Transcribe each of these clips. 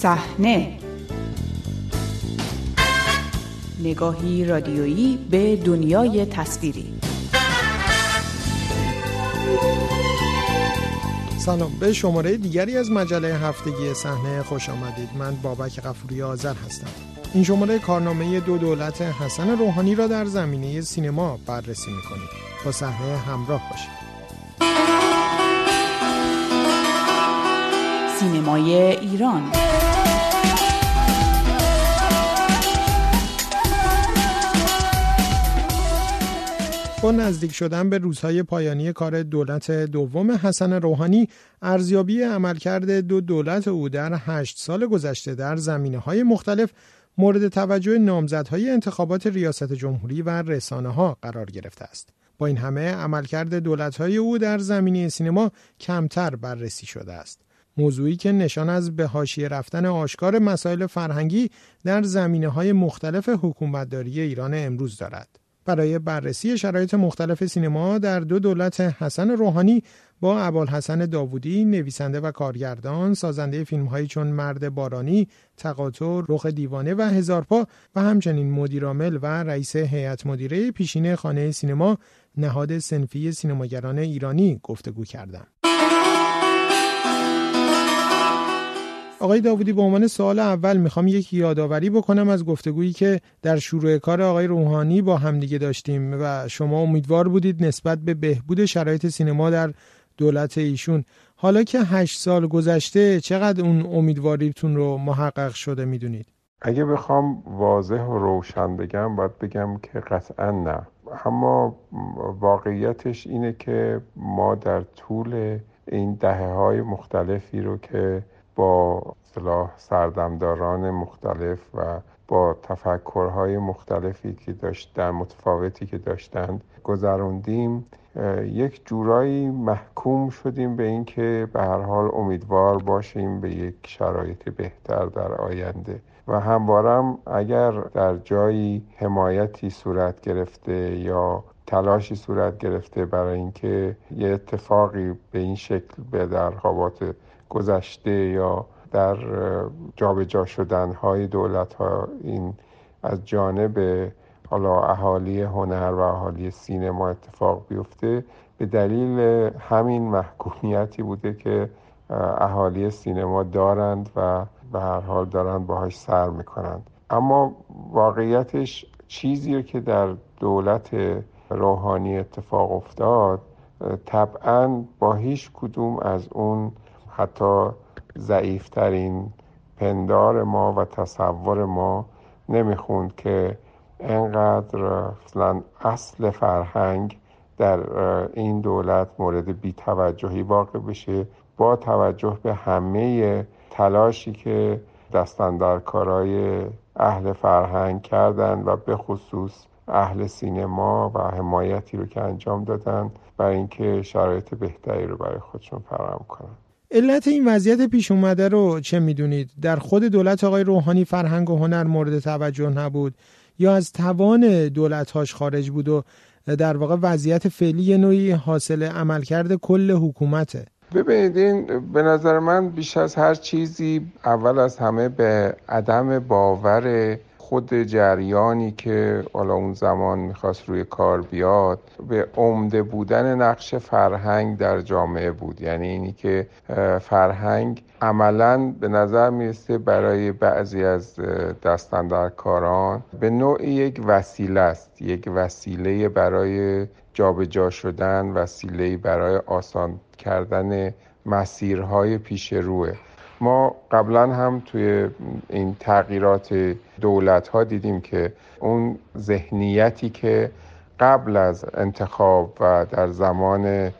صحنه. نگاهی رادیویی به دنیای تصویری. سلام به شماره دیگری از مجله هفتگی صحنه خوش آمدید. من بابک غفوری آذر هستم. این شماره کارنامه دو دولت حسن روحانی را در زمینه سینما بررسی می‌کنید. با صحنه همراه باشید. سینمای ایران. با نزدیک شدن به روزهای پایانی کار دولت دوم حسن روحانی ارزیابی عملکرد دو دولت او در هشت سال گذشته در زمینه های مختلف مورد توجه نامزدهای انتخابات ریاست جمهوری و رسانه ها قرار گرفته است. با این همه عملکرد دولت‌های او در زمینه سینما کمتر بررسی شده است. موضوعی که نشان از به حاشیه رفتن آشکار مسائل فرهنگی در زمینه های مختلف حکومتداری ایران امروز دارد. برای بررسی شرایط مختلف سینما در دو دولت حسن روحانی با ابوالحسن داوودی نویسنده و کارگردان سازنده فیلمهایی چون مرد بارانی تقاطر رخ دیوانه و هزارپا و همچنین مدیرعامل و رئیس هیئت مدیره پیشین خانه سینما نهاد سنفی سینماگران ایرانی گفتگو کردم آقای داوودی به عنوان سوال اول می‌خوام یک یادآوری بکنم از گفتگویی که در شروع کار آقای روحانی با همدیگه داشتیم و شما امیدوار بودید نسبت به بهبود شرایط سینما در دولت ایشون. حالا که هشت سال گذشته چقدر اون امیدواریتون رو محقق شده می‌دونید؟ اگه بخوام واضح و روشن بگم باید بگم که قطعا نه. اما واقعیتش اینه که ما در طول این دهه های مختلفی رو که با اصطلاح سردمداران مختلف و با تفکرهای مختلفی که داشت در متفاوتی که داشتند گذروندیم یک جورایی محکوم شدیم به اینکه به هر حال امیدوار باشیم به یک شرایط بهتر در آینده. و هموارم اگر در جایی حمایتی صورت گرفته یا تلاشی صورت گرفته برای اینکه یه اتفاقی به این شکل به در گذشته یا در جابجا شدن های دولت ها این از جانب حالا اهالی هنر و اهالی سینما اتفاق بیفته. به دلیل همین محکومیتی بوده که اهالی سینما دارند و به هر حال دارند باهاش سر می‌کنند. اما واقعیتش چیزی که در دولت روحانی اتفاق افتاد طبعا با هیچ کدوم از اون حتی ضعیفترین پندار ما و تصور ما نمی‌خوند که انقدر مثلا اصل فرهنگ در این دولت مورد بیتوجهی واقع بشه با توجه به همه تلاشی که دستندرکارای اهل فرهنگ کردند و به خصوص اهل سینما و حمایتی رو که انجام دادن برای اینکه شرایط بهتری رو برای خودشون فراهم کنند. علت این وضعیت پیش اومده رو چه می‌دونید؟ در خود دولت آقای روحانی فرهنگ و هنر مورد توجه نبود یا از توان دولتهاش خارج بود و در واقع وضعیت فعلی نوعی حاصل عملکرد کل حکومته ببینید این به نظر من بیش از هر چیزی اول از همه به عدم باور خود جریانی که حالا اون زمان می‌خواست روی کار بیاد به عمده بودن نقش فرهنگ در جامعه بود. یعنی اینی که فرهنگ عملا به نظر می‌رسه برای بعضی از دستندرکاران به نوعی یک وسیله است. یک وسیله برای جابجا شدن وسیله برای آسان کردن مسیرهای پیش روه. ما قبلا هم توی این تغییرات دولت ها دیدیم که اون ذهنیتی که قبل از انتخاب و در زمان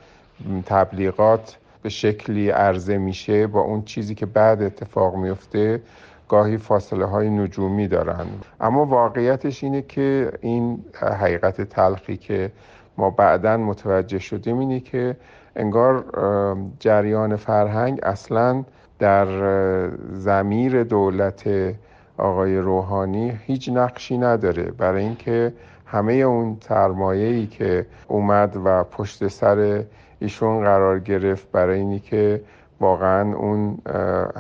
تبلیغات به شکلی عرضه میشه با اون چیزی که بعد اتفاق میفته گاهی فاصله های نجومی دارن. اما واقعیتش اینه که این حقیقت تلخی که ما بعدا متوجه شدیم اینه که انگار جریان فرهنگ اصلا در زمیر دولت آقای روحانی هیچ نقشی نداره. برای اینکه همه اون ای که اومد و پشت سر ایشون قرار گرفت برای اینی که واقعا اون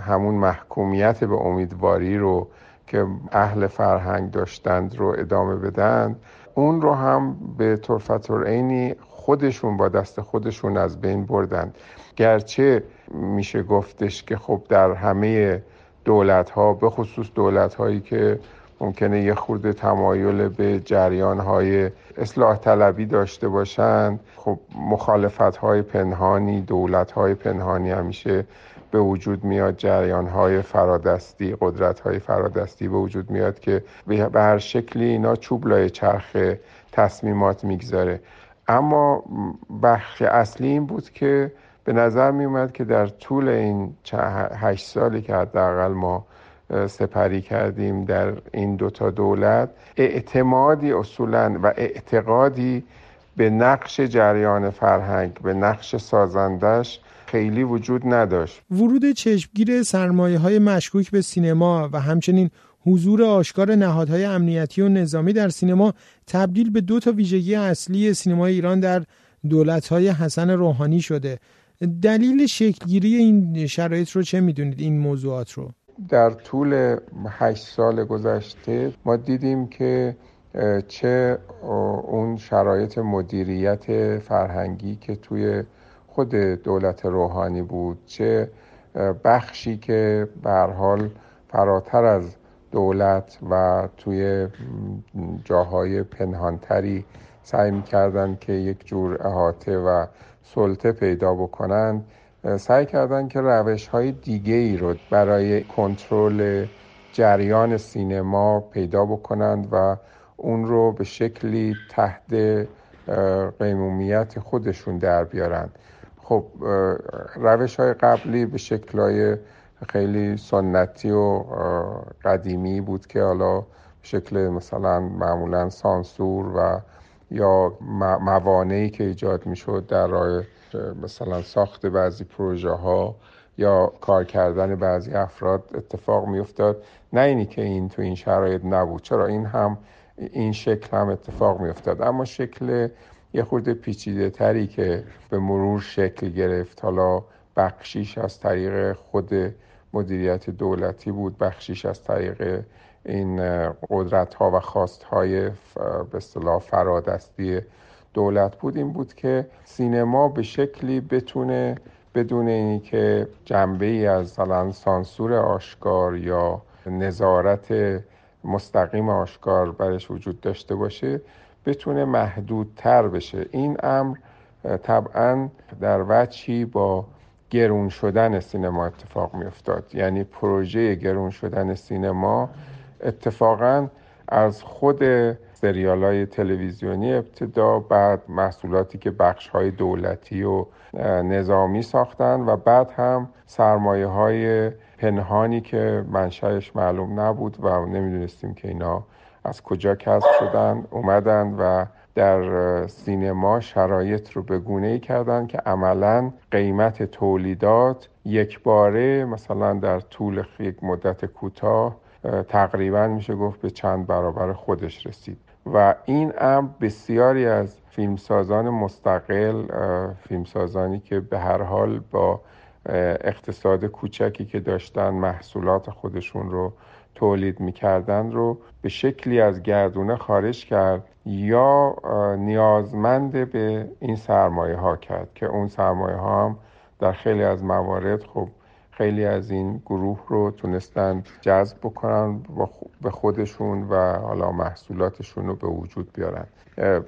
همون محکومیت به امیدواری رو که اهل فرهنگ داشتند رو ادامه بدن اون رو هم به طرفتور عینی خودشون با دست خودشون از بین بردند گرچه میشه گفتش که خب در همه دولت ها به خصوص دولت هایی که ممکنه یه خورده تمایل به جریان های اصلاح طلبی داشته باشند خب مخالفت های پنهانی دولت های پنهانی همیشه به وجود میاد جریان های فرادستی قدرت های فرادستی به وجود میاد که به هر شکلی اینا چوب لای چرخ تصمیمات می‌گذاره. اما بخش اصلی این بود که به نظر می اومد که در طول این هشت سالی که حداقل ما سپری کردیم در این دوتا دولت اعتمادی اصولا و اعتقادی به نقش جریان فرهنگ به نقش سازندش خیلی وجود نداشت. ورود چشمگیر سرمایه های مشکوک به سینما و همچنین حضور آشکار نهادهای امنیتی و نظامی در سینما تبدیل به دو تا ویژگی اصلی سینمای ایران در دولت‌های حسن روحانی شده. دلیل شکلگیری این شرایط رو چه می‌دونید؟ این موضوعات رو. در طول هشت سال گذشته ما دیدیم که چه اون شرایط مدیریت فرهنگی که توی خود دولت روحانی بود چه بخشی که به حال فراتر از دولت و توی جاهای پنهانتری سعی می‌کردن که یک جور احاطه و سلطه پیدا بکنند سعی کردن که روش های دیگه ای رو برای کنترل جریان سینما پیدا بکنند و اون رو به شکلی تحت قیمومیت خودشون در بیارند. خب روش های قبلی به شکلهای خیلی سنتی و قدیمی بود که حالا شکل مثلا معمولا سانسور و یا موانعی که ایجاد می‌شد در راه مثلا ساخت بعضی پروژه ها یا کار کردن بعضی افراد اتفاق میافتاد. نه اینی که این تو این شرایط نبود. چرا؟ این هم این شکل هم اتفاق میافتاد. اما شکل یه خورده پیچیده تری که به مرور شکل گرفت. حالا بخشیش از طریق خود مدیریت دولتی بود بخشیش از طریق این قدرت ها و خواست های به اصطلاح فرادستی دولت بود. این بود که سینما به شکلی بتونه بدون اینی که جنبه ای از مثلا سانسور آشکار یا نظارت مستقیم آشکار برش وجود داشته باشه بتونه محدودتر بشه. این امر طبعا در وچی با گرون شدن سینما اتفاق می افتاد یعنی پروژه گرون شدن سینما اتفاقا از خود سریال های تلویزیونی ابتدا بعد محصولاتی که بخش های دولتی و نظامی ساختن و بعد هم سرمایه های پنهانی که منشأش معلوم نبود و نمی‌دونستیم که اینا از کجا کسب شدن اومدن و در سینما شرایط رو به گونه ای کردن که عملا قیمت تولیدات یک باره مثلا در طول یک مدت کوتاه تقریبا میشه گفت به چند برابر خودش رسید. و این امر بسیاری از فیلمسازان مستقل فیلمسازانی که به هر حال با اقتصاد کوچکی که داشتن محصولات خودشون رو تولید می‌کردن رو به شکلی از گردونه خارج کرد یا نیازمند به این سرمایه ها کرد که اون سرمایه ها هم در خیلی از موارد خب خیلی از این گروه رو تونستن جذب بکنن به خودشون و حالا محصولاتشون رو به وجود بیارن.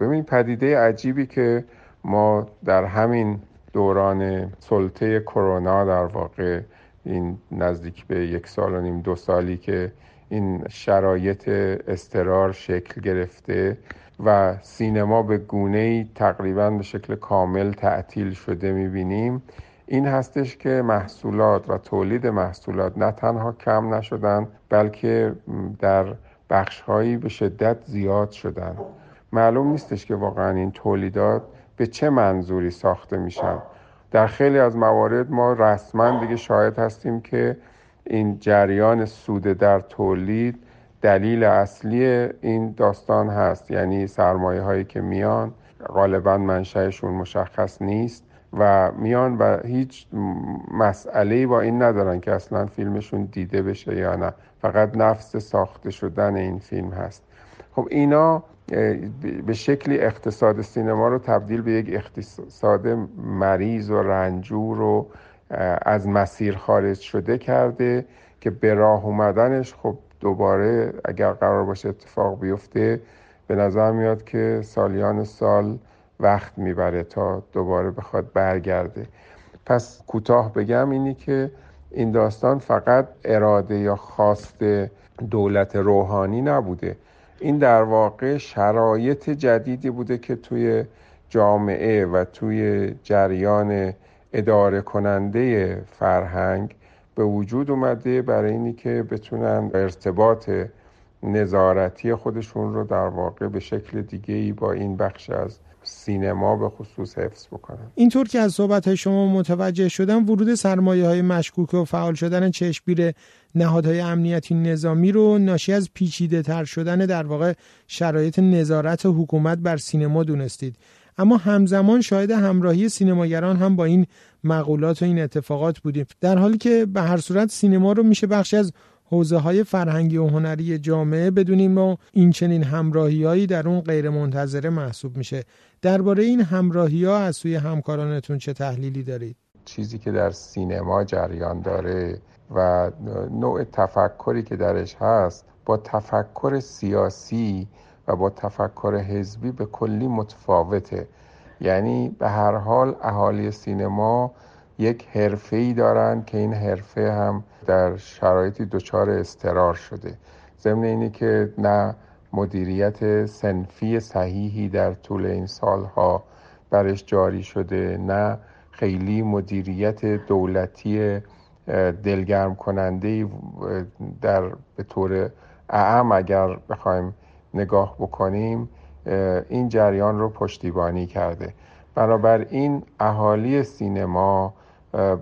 ببین پدیده عجیبی که ما در همین دوران سلطه کرونا در واقع این نزدیک به یک سال و نیم دو سالی که این شرایط استرار شکل گرفته و سینما به گونه ای تقریبا به شکل کامل تعطیل شده می‌بینیم. این هستش که محصولات و تولید محصولات نه تنها کم نشدن بلکه در بخشهایی به شدت زیاد شدن. معلوم نیستش که واقعا این تولیدات به چه منظوری ساخته میشن. در خیلی از موارد ما رسما دیگه شاهد هستیم که این جریان سود در تولید دلیل اصلی این داستان هست. یعنی سرمایه هایی که میان غالبا منشأشون مشخص نیست و میان و هیچ مسئله با این ندارن که اصلا فیلمشون دیده بشه یا نه. فقط نفس ساخته شدن این فیلم هست. خب اینا به شکلی اقتصاد سینما رو تبدیل به یک اقتصاد مریض و رنجور و از مسیر خارج شده کرده که به راه اومدنش خب دوباره اگر قرار باشه اتفاق بیفته به نظر میاد که سالیان سال وقت می‌بره تا دوباره بخواد برگرده. پس کوتاه بگم اینی که این داستان فقط اراده یا خواست دولت روحانی نبوده. این در واقع شرایط جدیدی بوده که توی جامعه و توی جریان اداره کننده فرهنگ به وجود اومده برای اینی که بتونن ارتباط نظارتی خودشون رو در واقع به شکل دیگه ای با این بخش از سینما به خصوص حفظ بکنن اینطور که از صحبت شما متوجه شدم ورود سرمایه های مشکوک و فعال شدن چشمگیر نهادهای امنیتی نظامی رو ناشی از پیچیده تر شدن در واقع شرایط نظارت حکومت بر سینما دونستید. اما همزمان شاهد همراهی سینماگران هم با این مقولات و این اتفاقات بودیم. در حالی که به هر صورت سینما رو میشه بخشی از حوزه های فرهنگی و هنری جامعه بدونیم و این چنین همراهی هایی در اون غیر منتظره محسوب میشه درباره این همراهی ها از سوی همکارانتون چه تحلیلی دارید؟ چیزی که در سینما جریان داره و نوع تفکری که درش هست با تفکر سیاسی و با تفکر حزبی به کلی متفاوته یعنی به هر حال اهالی سینما یک حرفه ای دارن که این حرفه هم در شرایطی دچار استرار شده. ضمن اینی که نه مدیریت سنفی صحیحی در طول این سالها برش جاری شده نه خیلی مدیریت دولتی دلگرم کننده در به طور اعم اگر بخوایم نگاه بکنیم این جریان رو پشتیبانی کرده. این اهالی سینما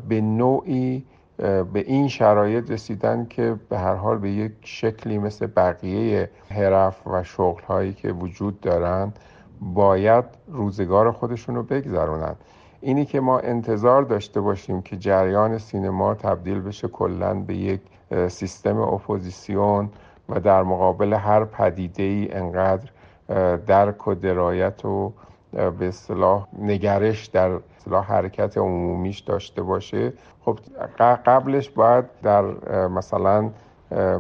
به نوعی به این شرایط رسیدن که به هر حال به یک شکلی مثل بقیه حرف و شغل هایی که وجود دارند باید روزگار خودشون رو بگذرونن اینی که ما انتظار داشته باشیم که جریان سینما تبدیل بشه کلا به یک سیستم اپوزیسیون و در مقابل هر پدیده ای انقدر درک و درایت و به اصطلاح نگرش در اصطلاح حرکت عمومیش داشته باشه. خب قبلش باید در مثلا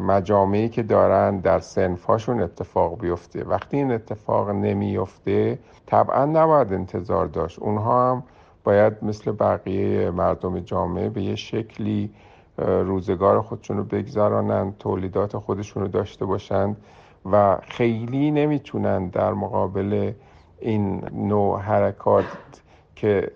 مجامعی که دارن در سنفاشون اتفاق بیفته. وقتی این اتفاق نمیفته طبعا نباید انتظار داشت. اونها هم باید مثل بقیه مردم جامعه به یه شکلی روزگار خودشون رو بگذرانند تولیدات خودشون رو داشته باشند و خیلی نمی‌تونن در مقابل این نوع حرکات که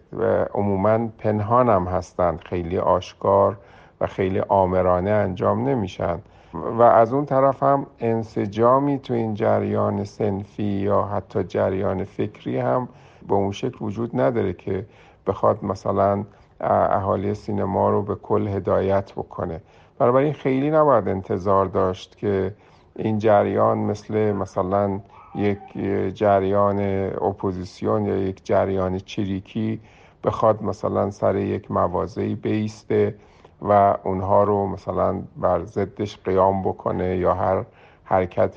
عموما پنهان هم هستند خیلی آشکار و خیلی آمرانه انجام نمیشن. و از اون طرف هم انسجامی تو این جریان سنفی یا حتی جریان فکری هم به اون شکل وجود نداره که بخواد مثلا اهالی سینما رو به کل هدایت بکنه. بنابراین خیلی نباید انتظار داشت که این جریان مثل مثلا یک جریان اپوزیسیون یا یک جریان چریکی بخواد مثلا سر یک موازهی بیسته و اونها رو مثلا بر ضدش قیام بکنه یا هر حرکت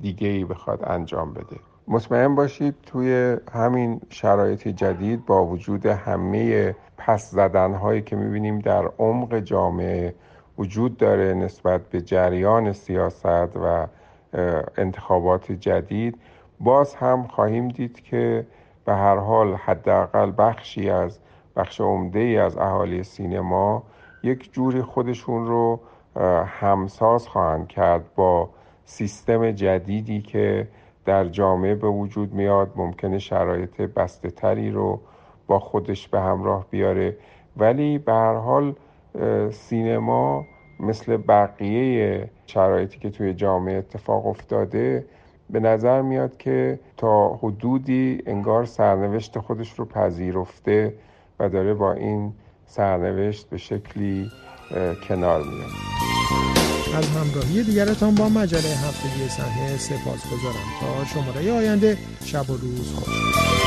دیگه ای بخواد انجام بده. مطمئن باشید توی همین شرایط جدید با وجود همه پس زدن هایی که می‌بینیم در عمق جامعه وجود داره نسبت به جریان سیاست و انتخابات جدید. باز هم خواهیم دید که به هر حال حداقل بخشی از بخش عمده ای از اهالی سینما یک جوری خودشون رو همساز خواهند کرد با سیستم جدیدی که در جامعه به وجود میاد. ممکنه شرایط بسته تری رو با خودش به همراه بیاره. ولی به هر حال سینما مثل بقیه شرایطی که توی جامعه اتفاق افتاده به نظر میاد که تا حدودی انگار سرنوشت خودش رو پذیرفته و داره با این سرنوشت به شکلی کنار میاد. از همراهی دیگرتان با مجله هفتگی صحنه سپاس گذارم تا شماره آینده شب و روز خوش.